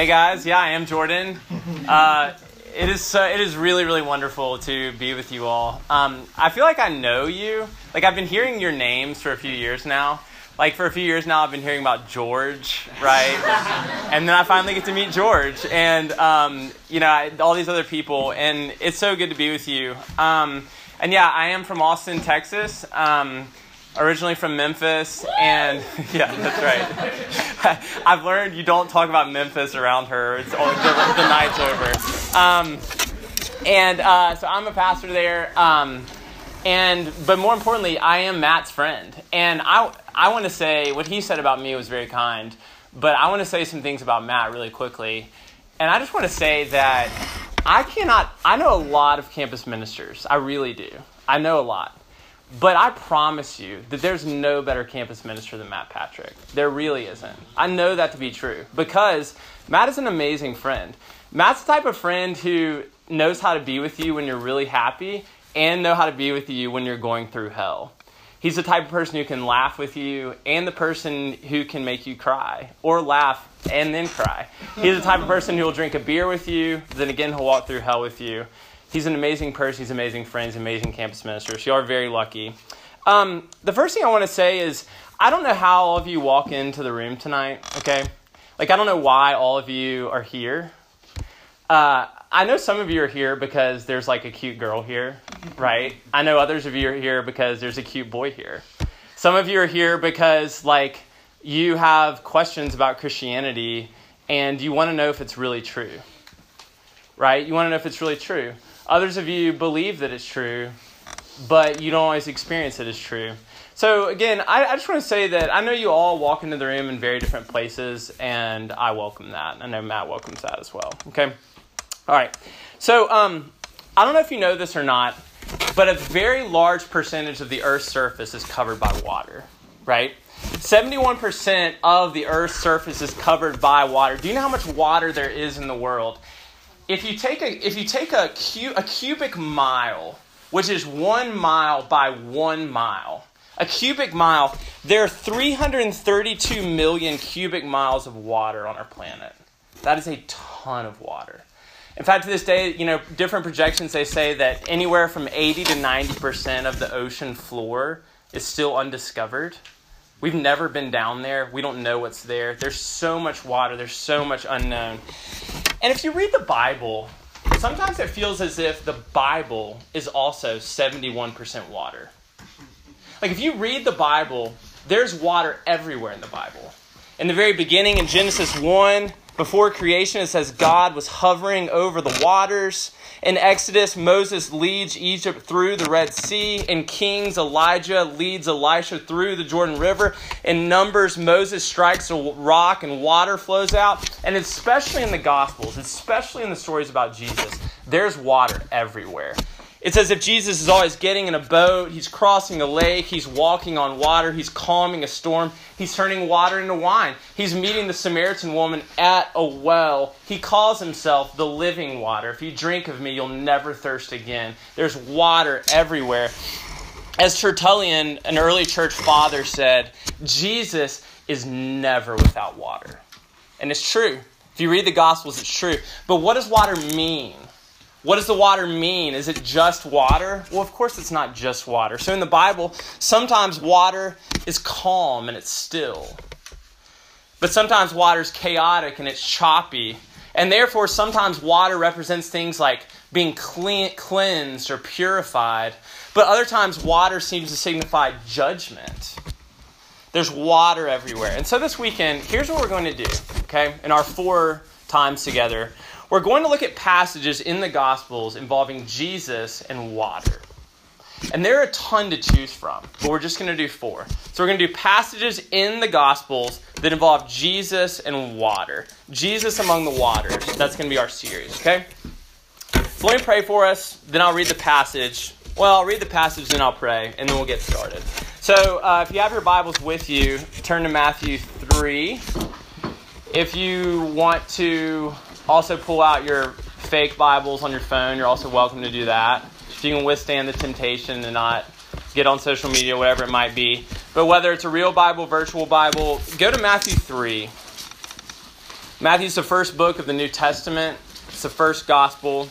Hey guys, yeah, I am Jordan. Uh, it is uh, it is really really wonderful to be with you all. Um, I feel like I know you. Like I've been hearing your names for a few years now. Like for a few years now, I've been hearing about George, right? and then I finally get to meet George, and um, you know I, all these other people, and it's so good to be with you. Um, and yeah, I am from Austin, Texas. Originally from Memphis, and yeah, that's right. I've learned you don't talk about Memphis around her. It's all, the, the night's over. Um, and uh, so I'm a pastor there. Um, and but more importantly, I am Matt's friend, and I I want to say what he said about me was very kind, but I want to say some things about Matt really quickly, and I just want to say that I cannot. I know a lot of campus ministers. I really do. I know a lot. But I promise you that there's no better campus minister than Matt Patrick. There really isn't. I know that to be true because Matt is an amazing friend. Matt's the type of friend who knows how to be with you when you're really happy and know how to be with you when you're going through hell. He's the type of person who can laugh with you and the person who can make you cry or laugh and then cry. He's the type of person who will drink a beer with you, then again he'll walk through hell with you. He's an amazing person. He's amazing friends, amazing campus minister. So you are very lucky. Um, the first thing I want to say is I don't know how all of you walk into the room tonight, okay? Like, I don't know why all of you are here. Uh, I know some of you are here because there's like a cute girl here, right? I know others of you are here because there's a cute boy here. Some of you are here because, like, you have questions about Christianity and you want to know if it's really true, right? You want to know if it's really true. Others of you believe that it's true, but you don't always experience it as true. So, again, I, I, just want to say that I know you all walk into the room in very different places, and I welcome that. I know Matt welcomes that as well. Okay? All right. So, um, I don't know if you know this or not, but a very large percentage of the Earth's surface is covered by water, right? 71% of the Earth's surface is covered by water. Do you know how much water there is in the world? If you take a if you take a, cu- a cubic mile, which is one mile by one mile, a cubic mile, there are 332 million cubic miles of water on our planet. That is a ton of water. In fact, to this day, you know, different projections they say that anywhere from 80 to 90% of the ocean floor is still undiscovered. We've never been down there. We don't know what's there. There's so much water, there's so much unknown. And if you read the Bible, sometimes it feels as if the Bible is also 71% water. Like if you read the Bible, there's water everywhere in the Bible. In the very beginning, in Genesis 1, before creation, it says God was hovering over the waters. In Exodus, Moses leads Egypt through the Red Sea. In Kings, Elijah leads Elisha through the Jordan River. In Numbers, Moses strikes a rock and water flows out. And especially in the Gospels, especially in the stories about Jesus, there's water everywhere. It's as if Jesus is always getting in a boat, he's crossing a lake, he's walking on water, he's calming a storm, he's turning water into wine. He's meeting the Samaritan woman at a well. He calls himself the living water. If you drink of me, you'll never thirst again. There's water everywhere. As Tertullian, an early church father, said, Jesus is never without water. And it's true. If you read the Gospels, it's true. But what does water mean? What does the water mean? Is it just water? Well, of course, it's not just water. So, in the Bible, sometimes water is calm and it's still. But sometimes water is chaotic and it's choppy. And therefore, sometimes water represents things like being clean, cleansed or purified. But other times, water seems to signify judgment. There's water everywhere. And so, this weekend, here's what we're going to do, okay, in our four times together. We're going to look at passages in the Gospels involving Jesus and water. And there are a ton to choose from, but we're just going to do four. So we're going to do passages in the Gospels that involve Jesus and water. Jesus among the waters. That's going to be our series, okay? So let me pray for us, then I'll read the passage. Well, I'll read the passage, then I'll pray, and then we'll get started. So uh, if you have your Bibles with you, turn to Matthew 3. If you want to also, pull out your fake Bibles on your phone. You're also welcome to do that. If you can withstand the temptation to not get on social media, whatever it might be. But whether it's a real Bible, virtual Bible, go to Matthew 3. Matthew's the first book of the New Testament, it's the first gospel.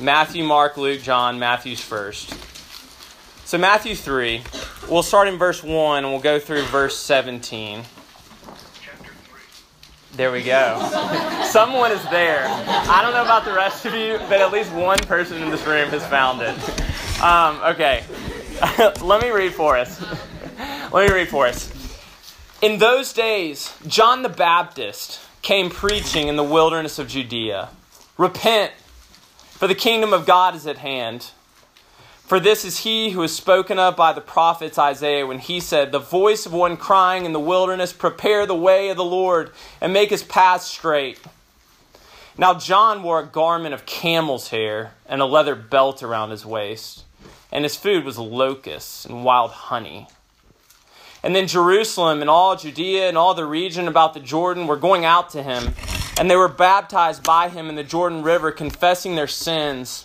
Matthew, Mark, Luke, John, Matthew's first. So, Matthew 3, we'll start in verse 1 and we'll go through verse 17. There we go. Someone is there. I don't know about the rest of you, but at least one person in this room has found it. Um, okay. Let me read for us. Let me read for us. In those days, John the Baptist came preaching in the wilderness of Judea Repent, for the kingdom of God is at hand. For this is he who is spoken of by the prophets Isaiah when he said, The voice of one crying in the wilderness, Prepare the way of the Lord, and make his path straight. Now John wore a garment of camel's hair and a leather belt around his waist, and his food was locusts and wild honey. And then Jerusalem and all Judea and all the region about the Jordan were going out to him and they were baptized by him in the Jordan River, confessing their sins.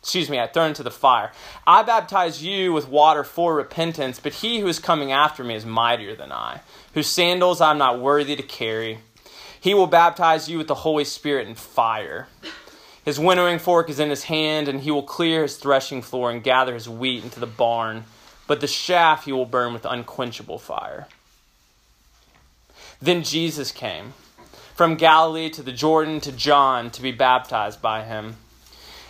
Excuse me, I thrown into the fire. I baptize you with water for repentance, but he who is coming after me is mightier than I, whose sandals I am not worthy to carry. He will baptize you with the Holy Spirit and fire. His winnowing fork is in his hand, and he will clear his threshing floor and gather his wheat into the barn but the shaft he will burn with unquenchable fire. Then Jesus came from Galilee to the Jordan to John to be baptized by him.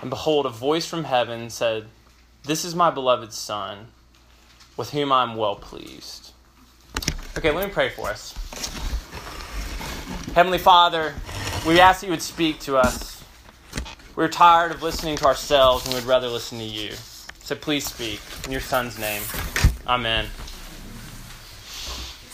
And behold, a voice from heaven said, This is my beloved Son, with whom I am well pleased. Okay, let me pray for us. Heavenly Father, we ask that you would speak to us. We're tired of listening to ourselves and we'd rather listen to you. So please speak in your son's name. Amen.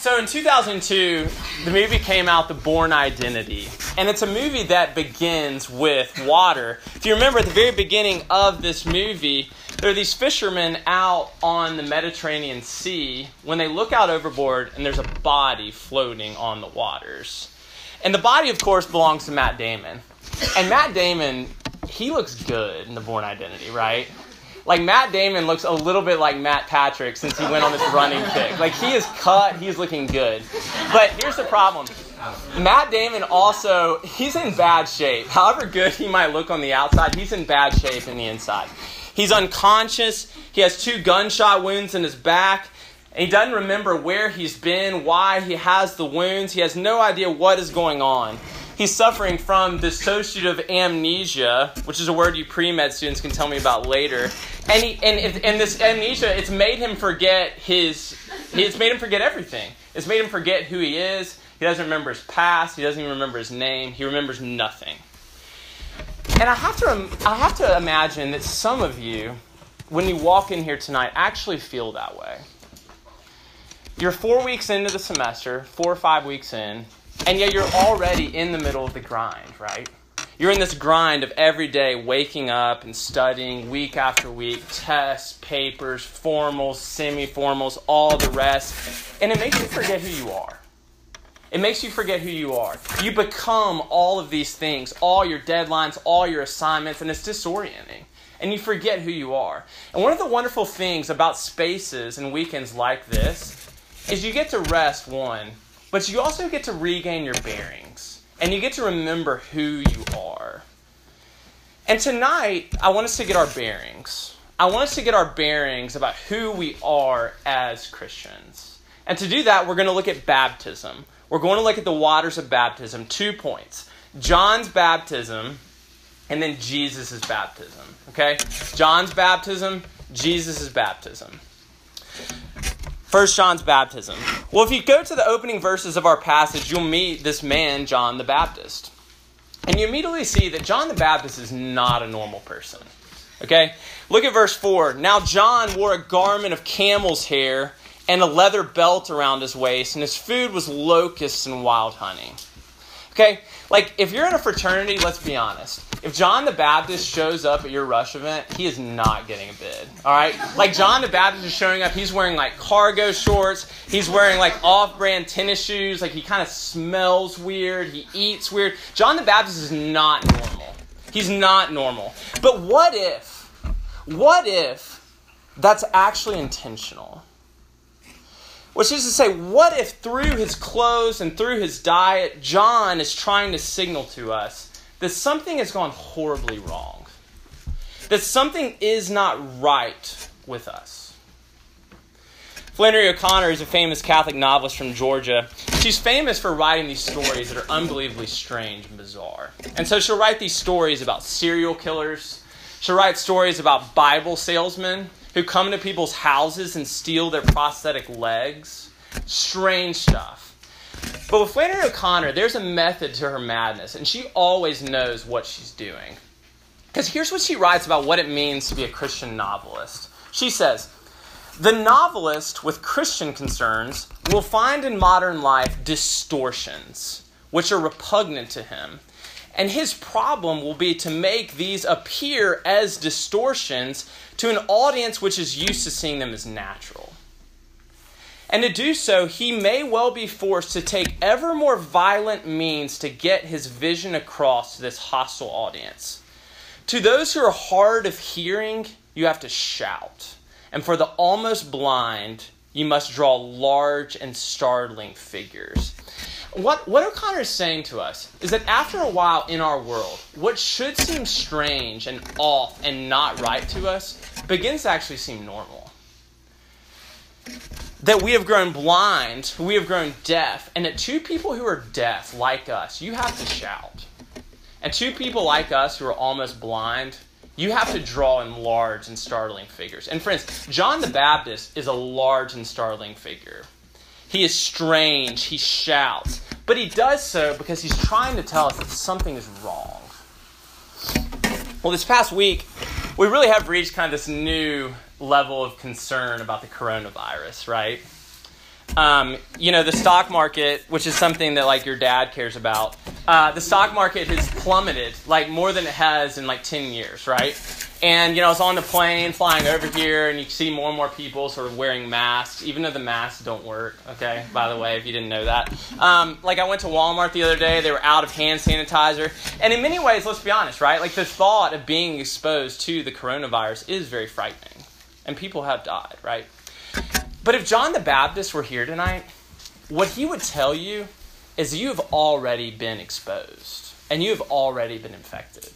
So in 2002, the movie came out, The Bourne Identity. And it's a movie that begins with water. If you remember at the very beginning of this movie, there are these fishermen out on the Mediterranean Sea when they look out overboard and there's a body floating on the waters. And the body, of course, belongs to Matt Damon. And Matt Damon, he looks good in The Bourne Identity, right? Like Matt Damon looks a little bit like Matt Patrick since he went on this running kick. Like he is cut, he's looking good. But here's the problem. Matt Damon also he's in bad shape. However good he might look on the outside, he's in bad shape in the inside. He's unconscious. He has two gunshot wounds in his back. He doesn't remember where he's been, why he has the wounds. He has no idea what is going on he's suffering from dissociative amnesia, which is a word you pre med students can tell me about later. And, he, and, and this amnesia, it's made him forget his, it's made him forget everything. It's made him forget who he is. He doesn't remember his past. He doesn't even remember his name. He remembers nothing. And I have to, I have to imagine that some of you, when you walk in here tonight, actually feel that way. You're four weeks into the semester, four or five weeks in, and yet you're already in the middle of the grind, right? You're in this grind of every day waking up and studying week after week, tests, papers, formals, semi formals, all the rest. And it makes you forget who you are. It makes you forget who you are. You become all of these things, all your deadlines, all your assignments, and it's disorienting. And you forget who you are. And one of the wonderful things about spaces and weekends like this is you get to rest, one, but you also get to regain your bearings and you get to remember who you are. And tonight, I want us to get our bearings. I want us to get our bearings about who we are as Christians. And to do that, we're going to look at baptism. we're going to look at the waters of baptism. Two points John's baptism, and then Jesus' baptism. Okay? John's baptism, Jesus' baptism. First John's baptism. Well, if you go to the opening verses of our passage, you'll meet this man, John the Baptist. And you immediately see that John the Baptist is not a normal person. Okay? Look at verse 4. Now, John wore a garment of camel's hair and a leather belt around his waist, and his food was locusts and wild honey. Okay? Like, if you're in a fraternity, let's be honest. If John the Baptist shows up at your rush event, he is not getting a bid. All right? Like, John the Baptist is showing up, he's wearing like cargo shorts, he's wearing like off brand tennis shoes, like, he kind of smells weird, he eats weird. John the Baptist is not normal. He's not normal. But what if, what if that's actually intentional? Which is to say, what if through his clothes and through his diet, John is trying to signal to us that something has gone horribly wrong? That something is not right with us. Flannery O'Connor is a famous Catholic novelist from Georgia. She's famous for writing these stories that are unbelievably strange and bizarre. And so she'll write these stories about serial killers. She'll write stories about Bible salesmen who come into people's houses and steal their prosthetic legs. Strange stuff. But with Flannery O'Connor, there's a method to her madness, and she always knows what she's doing. Because here's what she writes about what it means to be a Christian novelist. She says, The novelist with Christian concerns will find in modern life distortions, which are repugnant to him. And his problem will be to make these appear as distortions to an audience which is used to seeing them as natural. And to do so, he may well be forced to take ever more violent means to get his vision across to this hostile audience. To those who are hard of hearing, you have to shout. And for the almost blind, you must draw large and startling figures. What, what O'Connor is saying to us is that after a while in our world, what should seem strange and off and not right to us begins to actually seem normal. That we have grown blind, we have grown deaf, and that two people who are deaf, like us, you have to shout. And two people like us who are almost blind, you have to draw in large and startling figures. And friends, John the Baptist is a large and startling figure. He is strange, he shouts, but he does so because he's trying to tell us that something is wrong. Well, this past week, we really have reached kind of this new level of concern about the coronavirus, right? Um, you know, the stock market, which is something that like your dad cares about, uh, the stock market has plummeted like more than it has in like 10 years, right? And you know, I was on the plane flying over here, and you see more and more people sort of wearing masks, even though the masks don't work. Okay, by the way, if you didn't know that. Um, like I went to Walmart the other day, they were out of hand sanitizer, and in many ways, let's be honest, right? Like the thought of being exposed to the coronavirus is very frightening, and people have died, right? But if John the Baptist were here tonight, what he would tell you is you have already been exposed, and you have already been infected.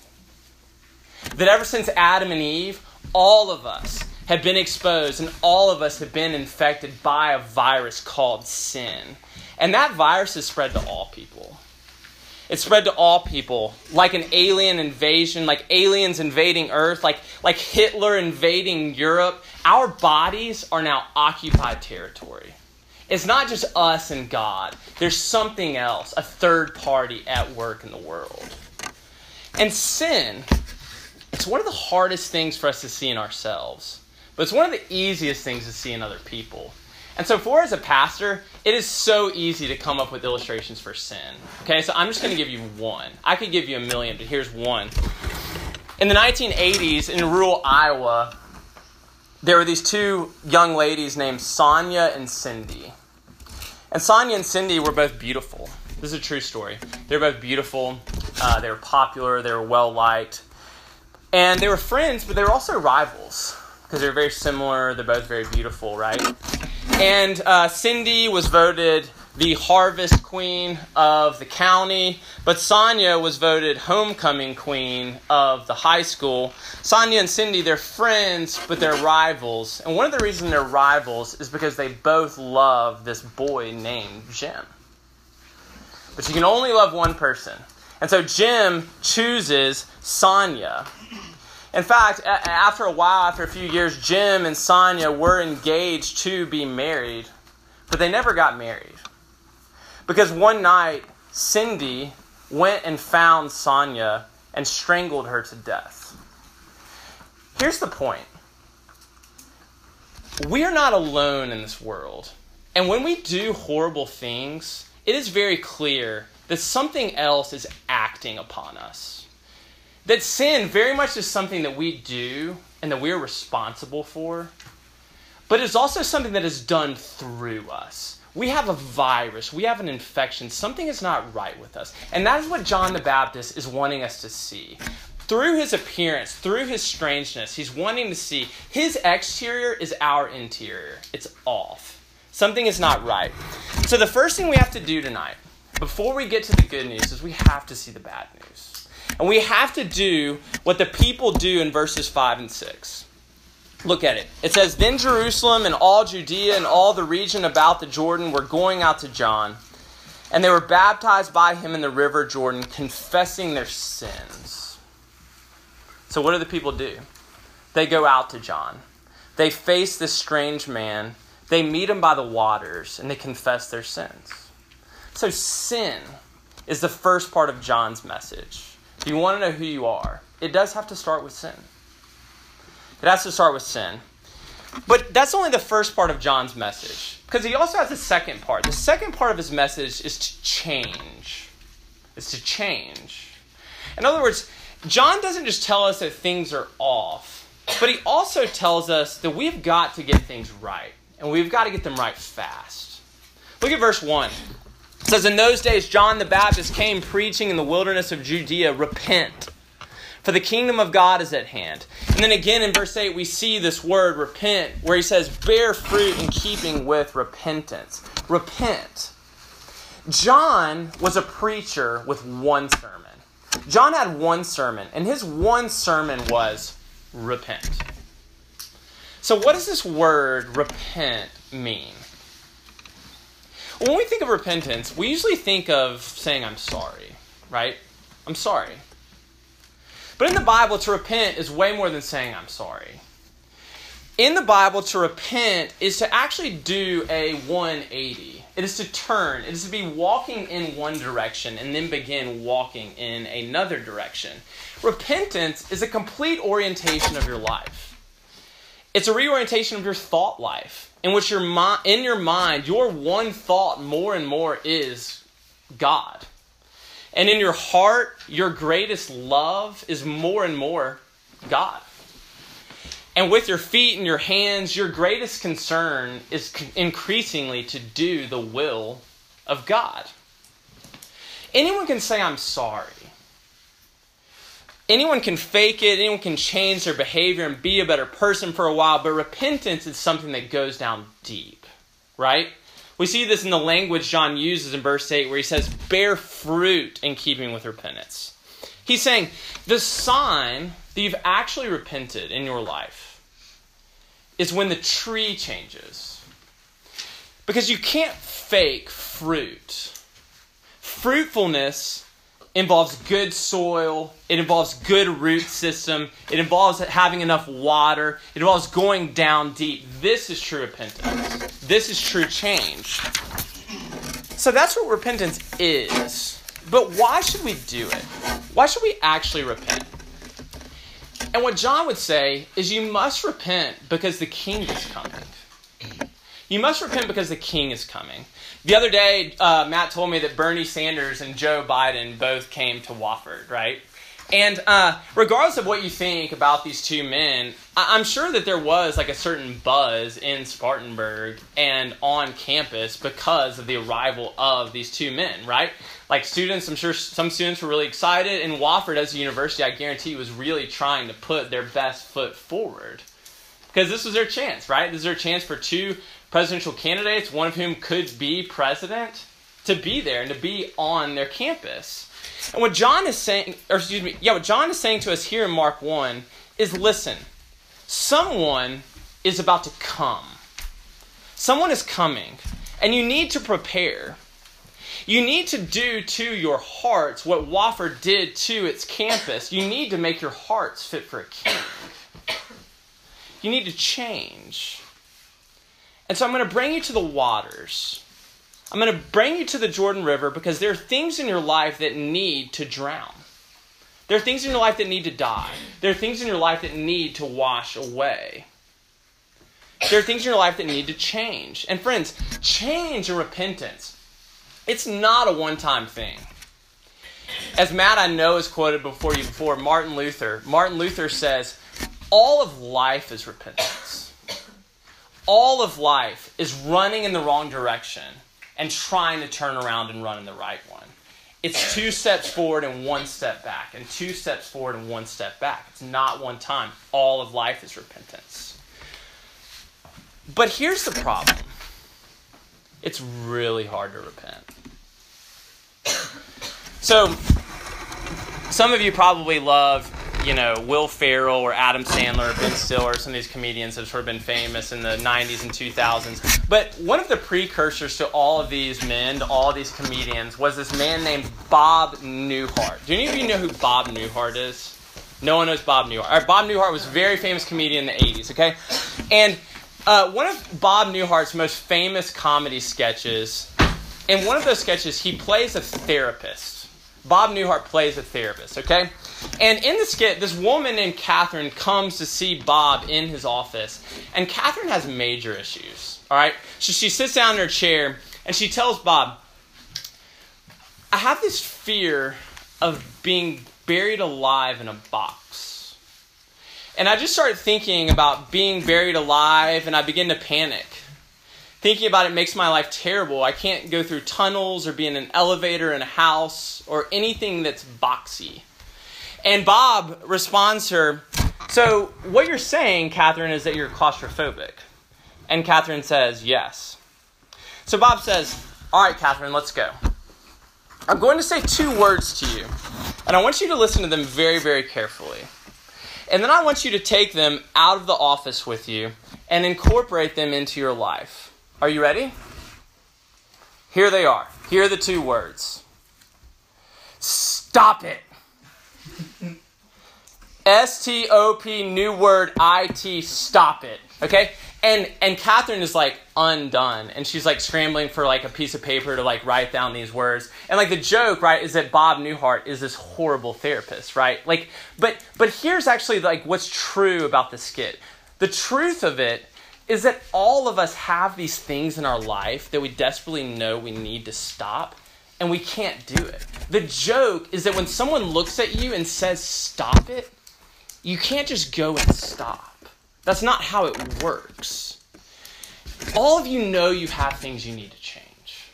That ever since Adam and Eve, all of us have been exposed and all of us have been infected by a virus called sin. And that virus is spread to all people. It's spread to all people, like an alien invasion, like aliens invading Earth, like, like Hitler invading Europe. Our bodies are now occupied territory. It's not just us and God, there's something else, a third party at work in the world. And sin it's one of the hardest things for us to see in ourselves, but it's one of the easiest things to see in other people. And so, for as a pastor, it is so easy to come up with illustrations for sin. Okay, so I'm just going to give you one. I could give you a million, but here's one. In the 1980s, in rural Iowa, there were these two young ladies named Sonia and Cindy. And Sonia and Cindy were both beautiful. This is a true story. They were both beautiful. Uh, they were popular. They were well liked. And they were friends, but they were also rivals because they're very similar. They're both very beautiful, right? And uh, Cindy was voted the harvest queen of the county, but Sonia was voted homecoming queen of the high school. Sonia and Cindy, they're friends, but they're rivals. And one of the reasons they're rivals is because they both love this boy named Jim. but you can only love one person. And so Jim chooses Sonia. In fact, after a while, after a few years, Jim and Sonia were engaged to be married, but they never got married. Because one night, Cindy went and found Sonia and strangled her to death. Here's the point we're not alone in this world. And when we do horrible things, it is very clear that something else is acting upon us. That sin very much is something that we do and that we're responsible for, but it's also something that is done through us. We have a virus, we have an infection, something is not right with us. And that is what John the Baptist is wanting us to see. Through his appearance, through his strangeness, he's wanting to see his exterior is our interior. It's off. Something is not right. So, the first thing we have to do tonight, before we get to the good news, is we have to see the bad news. And we have to do what the people do in verses 5 and 6. Look at it. It says, Then Jerusalem and all Judea and all the region about the Jordan were going out to John, and they were baptized by him in the river Jordan, confessing their sins. So, what do the people do? They go out to John. They face this strange man. They meet him by the waters, and they confess their sins. So, sin is the first part of John's message. If you want to know who you are, it does have to start with sin. It has to start with sin. But that's only the first part of John's message. Because he also has a second part. The second part of his message is to change. It's to change. In other words, John doesn't just tell us that things are off, but he also tells us that we've got to get things right. And we've got to get them right fast. Look at verse 1. It says, In those days, John the Baptist came preaching in the wilderness of Judea, repent for the kingdom of God is at hand. And then again in verse 8, we see this word repent, where he says, bear fruit in keeping with repentance. Repent. John was a preacher with one sermon. John had one sermon, and his one sermon was repent. So, what does this word repent mean? When we think of repentance, we usually think of saying, I'm sorry, right? I'm sorry. But in the Bible, to repent is way more than saying, I'm sorry. In the Bible, to repent is to actually do a 180. It is to turn. It is to be walking in one direction and then begin walking in another direction. Repentance is a complete orientation of your life. It's a reorientation of your thought life, in which your mi- in your mind, your one thought more and more is God. And in your heart, your greatest love is more and more God. And with your feet and your hands, your greatest concern is increasingly to do the will of God. Anyone can say, I'm sorry. Anyone can fake it, anyone can change their behavior and be a better person for a while, but repentance is something that goes down deep, right? We see this in the language John uses in verse 8 where he says, bear fruit in keeping with repentance. He's saying, the sign that you've actually repented in your life is when the tree changes. Because you can't fake fruit. Fruitfulness involves good soil, it involves good root system, it involves having enough water, it involves going down deep. This is true repentance. This is true change. So that's what repentance is. But why should we do it? Why should we actually repent? And what John would say is you must repent because the king is coming. You must repent because the king is coming. The other day, uh, Matt told me that Bernie Sanders and Joe Biden both came to Wofford, right? And uh, regardless of what you think about these two men, I- am sure that there was like a certain buzz in Spartanburg and on campus because of the arrival of these two men, right? Like students, I'm sure some students were really excited, and Wofford as a university, I guarantee, was really trying to put their best foot forward because this was their chance, right? This is their chance for two presidential candidates, one of whom could be president, to be there and to be on their campus. And what John is saying, or excuse me, yeah, what John is saying to us here in Mark 1 is listen, someone is about to come. Someone is coming, and you need to prepare. You need to do to your hearts what Wofford did to its campus. You need to make your hearts fit for a king. You need to change. And so I'm going to bring you to the waters. I'm going to bring you to the Jordan River because there are things in your life that need to drown. There are things in your life that need to die. There are things in your life that need to wash away. There are things in your life that need to change. And friends, change and repentance, it's not a one time thing. As Matt I know has quoted before you before, Martin Luther, Martin Luther says, all of life is repentance. All of life is running in the wrong direction and trying to turn around and run in the right one. It's two steps forward and one step back, and two steps forward and one step back. It's not one time. All of life is repentance. But here's the problem it's really hard to repent. So, some of you probably love, you know, Will Ferrell or Adam Sandler or Ben Stiller, some of these comedians have sort of been famous in the 90s and 2000s. But one of the precursors to all of these men, to all these comedians, was this man named Bob Newhart. Do any of you know who Bob Newhart is? No one knows Bob Newhart. Bob Newhart was a very famous comedian in the 80s, okay? And uh, one of Bob Newhart's most famous comedy sketches, in one of those sketches, he plays a therapist. Bob Newhart plays a therapist, okay? And in the skit, this woman named Catherine comes to see Bob in his office, and Catherine has major issues, all right? So she sits down in her chair and she tells Bob, I have this fear of being buried alive in a box. And I just started thinking about being buried alive, and I begin to panic. Thinking about it makes my life terrible. I can't go through tunnels or be in an elevator in a house or anything that's boxy. And Bob responds her, So, what you're saying, Catherine, is that you're claustrophobic. And Catherine says, Yes. So Bob says, All right, Catherine, let's go. I'm going to say two words to you, and I want you to listen to them very, very carefully. And then I want you to take them out of the office with you and incorporate them into your life. Are you ready? Here they are. Here are the two words Stop it. S T O P, new word, I T, stop it. Okay? and and Catherine is like undone, and she's like scrambling for like a piece of paper to like write down these words. And like the joke, right, is that Bob Newhart is this horrible therapist, right? Like, but but here's actually like what's true about the skit. The truth of it is that all of us have these things in our life that we desperately know we need to stop, and we can't do it. The joke is that when someone looks at you and says stop it, you can't just go and stop that's not how it works. All of you know you have things you need to change.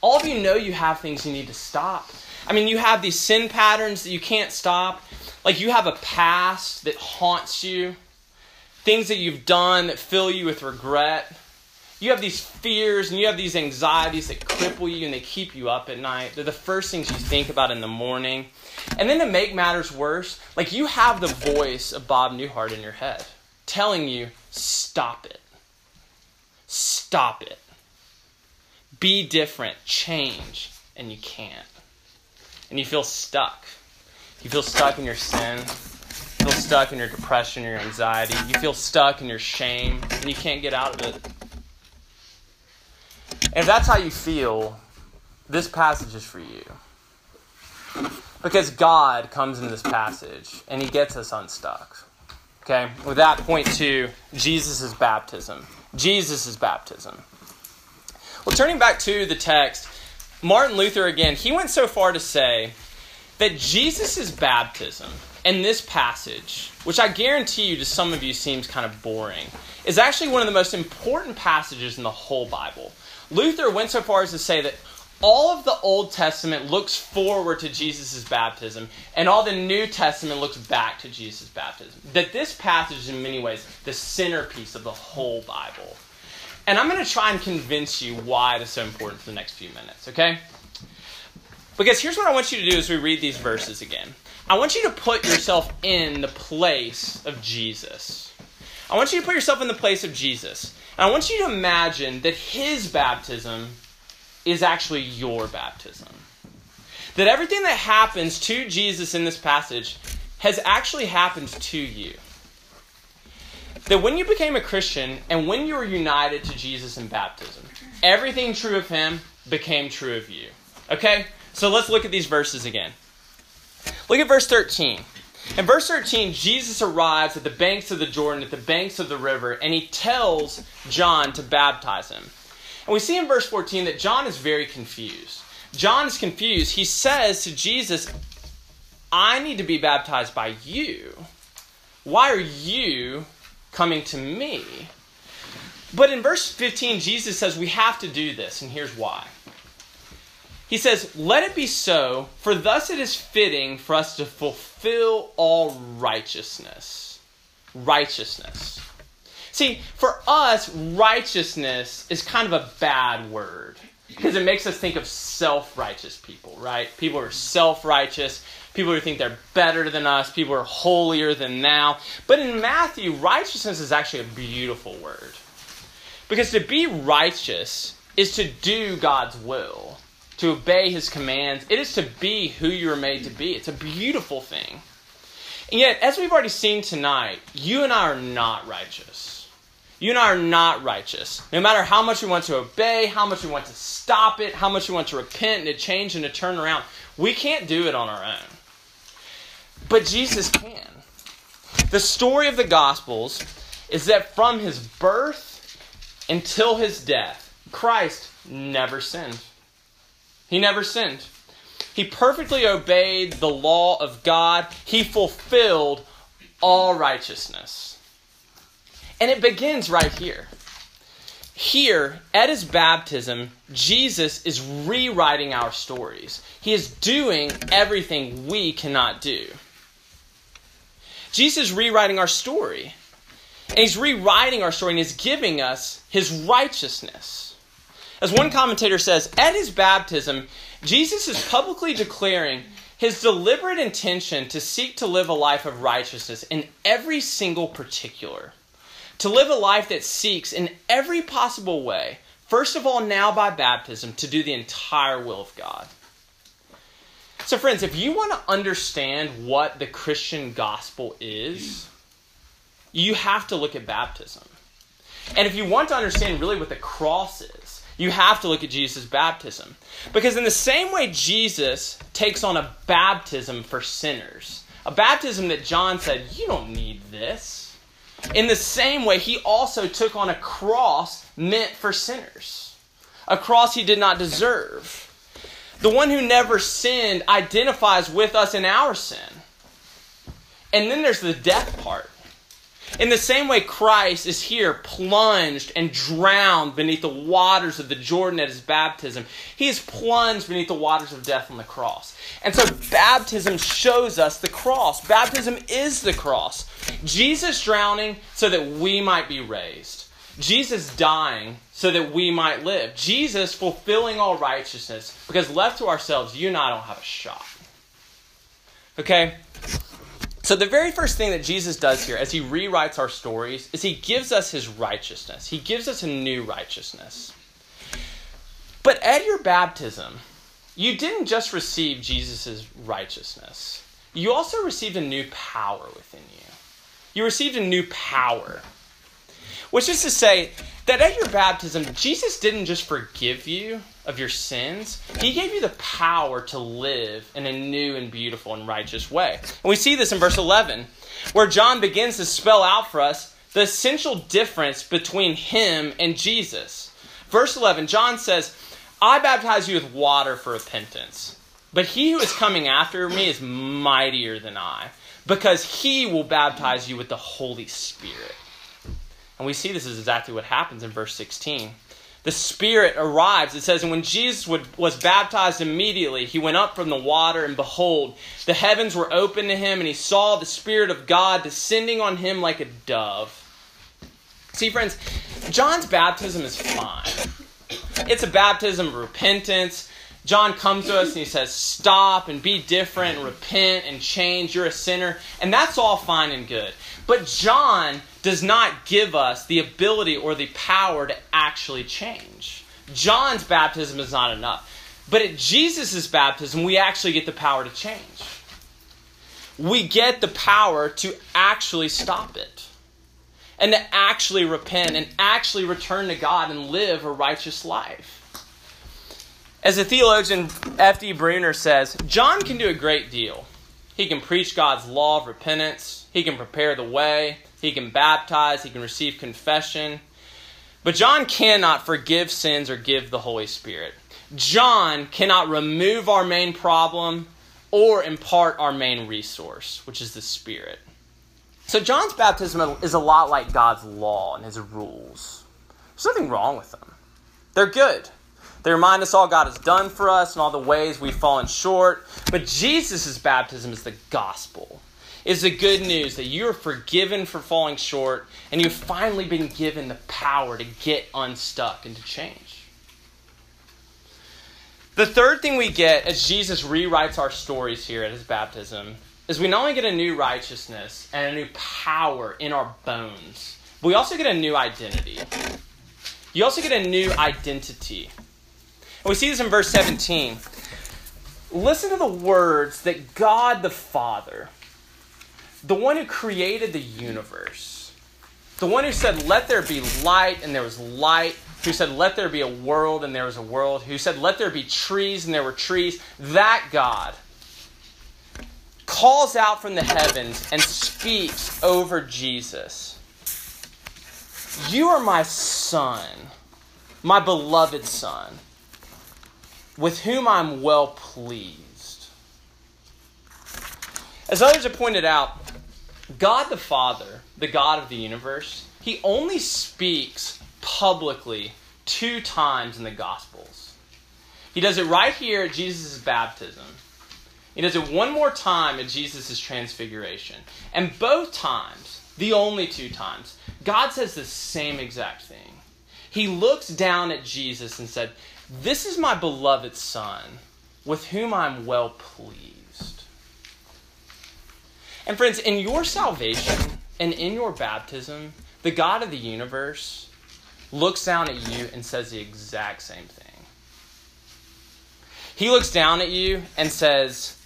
All of you know you have things you need to stop. I mean, you have these sin patterns that you can't stop. Like you have a past that haunts you, things that you've done that fill you with regret. You have these fears and you have these anxieties that cripple you and they keep you up at night. They're the first things you think about in the morning. And then to make matters worse, like you have the voice of Bob Newhart in your head telling you, stop it. Stop it. Be different. Change. And you can't. And you feel stuck. You feel stuck in your sin. You feel stuck in your depression, your anxiety. You feel stuck in your shame, and you can't get out of it. And if that's how you feel, this passage is for you. Because God comes in this passage and he gets us unstuck. Okay, with that, point to Jesus' baptism. Jesus' baptism. Well, turning back to the text, Martin Luther again, he went so far to say that Jesus' baptism in this passage, which I guarantee you to some of you seems kind of boring, is actually one of the most important passages in the whole Bible. Luther went so far as to say that all of the Old Testament looks forward to Jesus' baptism, and all the New Testament looks back to Jesus' baptism. That this passage is, in many ways, the centerpiece of the whole Bible. And I'm going to try and convince you why it is so important for the next few minutes, okay? Because here's what I want you to do as we read these verses again. I want you to put yourself in the place of Jesus. I want you to put yourself in the place of Jesus. And I want you to imagine that his baptism is actually your baptism. That everything that happens to Jesus in this passage has actually happened to you. That when you became a Christian and when you were united to Jesus in baptism, everything true of him became true of you. Okay? So let's look at these verses again. Look at verse 13. In verse 13, Jesus arrives at the banks of the Jordan, at the banks of the river, and he tells John to baptize him. And we see in verse 14 that John is very confused. John is confused. He says to Jesus, I need to be baptized by you. Why are you coming to me? But in verse 15, Jesus says we have to do this, and here's why. He says, Let it be so, for thus it is fitting for us to fulfill all righteousness. Righteousness. See, for us, righteousness is kind of a bad word because it makes us think of self righteous people, right? People who are self righteous, people who think they're better than us, people who are holier than thou. But in Matthew, righteousness is actually a beautiful word. Because to be righteous is to do God's will to obey his commands. It is to be who you are made to be. It's a beautiful thing. And yet, as we've already seen tonight, you and I are not righteous. You and I are not righteous. No matter how much we want to obey, how much we want to stop it, how much we want to repent and to change and to turn around, we can't do it on our own. But Jesus can. The story of the Gospels is that from his birth until his death, Christ never sinned. He never sinned. He perfectly obeyed the law of God. He fulfilled all righteousness. And it begins right here. Here, at his baptism, Jesus is rewriting our stories. He is doing everything we cannot do. Jesus is rewriting our story. And he's rewriting our story and he's giving us his righteousness. As one commentator says, at his baptism, Jesus is publicly declaring his deliberate intention to seek to live a life of righteousness in every single particular. To live a life that seeks in every possible way, first of all, now by baptism, to do the entire will of God. So, friends, if you want to understand what the Christian gospel is, you have to look at baptism. And if you want to understand really what the cross is, you have to look at Jesus' baptism. Because in the same way Jesus takes on a baptism for sinners, a baptism that John said, You don't need this. In the same way, he also took on a cross meant for sinners, a cross he did not deserve. The one who never sinned identifies with us in our sin. And then there's the death part. In the same way, Christ is here plunged and drowned beneath the waters of the Jordan at his baptism. He is plunged beneath the waters of death on the cross. And so, baptism shows us the cross. Baptism is the cross. Jesus drowning so that we might be raised. Jesus dying so that we might live. Jesus fulfilling all righteousness because left to ourselves, you and I don't have a shot. Okay? So, the very first thing that Jesus does here as he rewrites our stories is he gives us his righteousness. He gives us a new righteousness. But at your baptism, you didn't just receive Jesus' righteousness, you also received a new power within you. You received a new power. Which is to say that at your baptism, Jesus didn't just forgive you of your sins, He gave you the power to live in a new and beautiful and righteous way. And we see this in verse 11, where John begins to spell out for us the essential difference between Him and Jesus. Verse 11, John says, I baptize you with water for repentance, but He who is coming after me is mightier than I, because He will baptize you with the Holy Spirit. And we see this is exactly what happens in verse 16. The Spirit arrives. It says, And when Jesus would, was baptized immediately, he went up from the water, and behold, the heavens were opened to him, and he saw the Spirit of God descending on him like a dove. See, friends, John's baptism is fine. It's a baptism of repentance. John comes to us and he says, Stop and be different, repent and change. You're a sinner. And that's all fine and good. But John does not give us the ability or the power to actually change. John's baptism is not enough. But at Jesus' baptism, we actually get the power to change. We get the power to actually stop it and to actually repent and actually return to God and live a righteous life. As the theologian F.D. Bruner says, John can do a great deal. He can preach God's law of repentance, he can prepare the way, he can baptize, he can receive confession. But John cannot forgive sins or give the Holy Spirit. John cannot remove our main problem or impart our main resource, which is the Spirit. So John's baptism is a lot like God's law and his rules. There's nothing wrong with them. They're good. They remind us all God has done for us and all the ways we've fallen short. But Jesus' baptism is the gospel. Is the good news that you are forgiven for falling short and you've finally been given the power to get unstuck and to change. The third thing we get as Jesus rewrites our stories here at his baptism is we not only get a new righteousness and a new power in our bones, but we also get a new identity. You also get a new identity. And we see this in verse 17. Listen to the words that God the Father, the one who created the universe, the one who said, Let there be light, and there was light, who said, Let there be a world, and there was a world, who said, Let there be trees, and there were trees, that God calls out from the heavens and speaks over Jesus. You are my son, my beloved son, with whom I'm well pleased. As others have pointed out, God the Father, the God of the universe, he only speaks publicly two times in the Gospels. He does it right here at Jesus' baptism he does it one more time at Jesus' transfiguration. And both times, the only two times, God says the same exact thing. He looks down at Jesus and said, This is my beloved Son, with whom I'm well pleased. And friends, in your salvation and in your baptism, the God of the universe looks down at you and says the exact same thing. He looks down at you and says,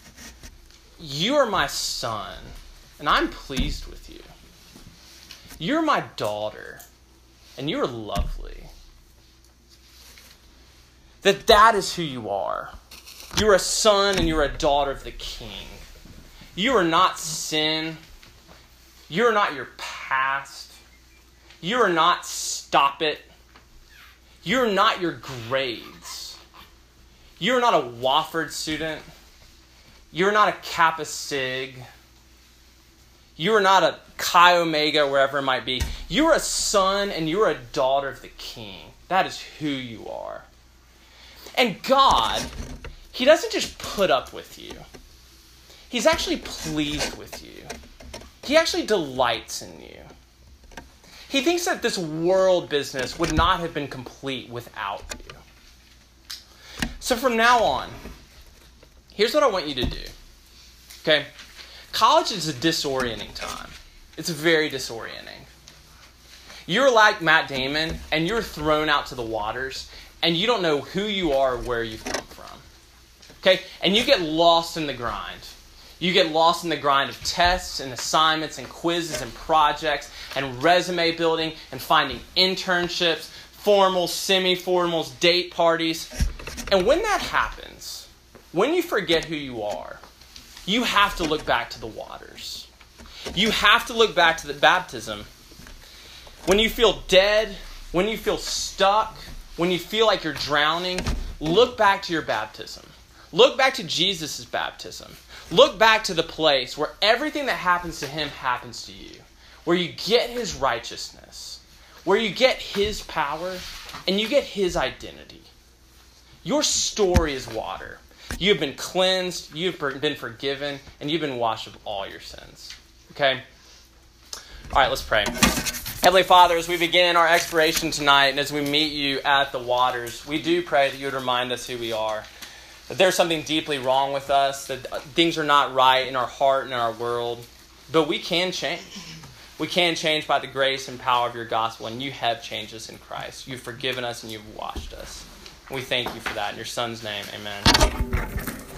you are my son, and I'm pleased with you. You're my daughter, and you're lovely. That that is who you are. You're a son and you're a daughter of the king. You are not sin. You're not your past. You are not stop it. You're not your grades. You're not a Wofford student. You're not a Kappa Sig. You are not a Chi Omega, wherever it might be. You're a son and you're a daughter of the King. That is who you are. And God, He doesn't just put up with you, He's actually pleased with you. He actually delights in you. He thinks that this world business would not have been complete without you. So from now on, here's what I want you to do. Okay? College is a disorienting time. It's very disorienting. You're like Matt Damon and you're thrown out to the waters and you don't know who you are or where you've come from. Okay? And you get lost in the grind. You get lost in the grind of tests and assignments and quizzes and projects and resume building and finding internships, formals, semi formals, date parties. And when that happens, when you forget who you are, you have to look back to the waters. You have to look back to the baptism. When you feel dead, when you feel stuck, when you feel like you're drowning, look back to your baptism. Look back to Jesus' baptism. Look back to the place where everything that happens to him happens to you, where you get his righteousness, where you get his power, and you get his identity. Your story is water. You have been cleansed, you've been forgiven, and you've been washed of all your sins. Okay? All right, let's pray. Heavenly Father, as we begin our exploration tonight and as we meet you at the waters, we do pray that you would remind us who we are. That there's something deeply wrong with us, that uh, things are not right in our heart and in our world, but we can change. we can change by the grace and power of your gospel, and you have changed us in Christ. You've forgiven us and you've washed us. We thank you for that. In your son's name, amen.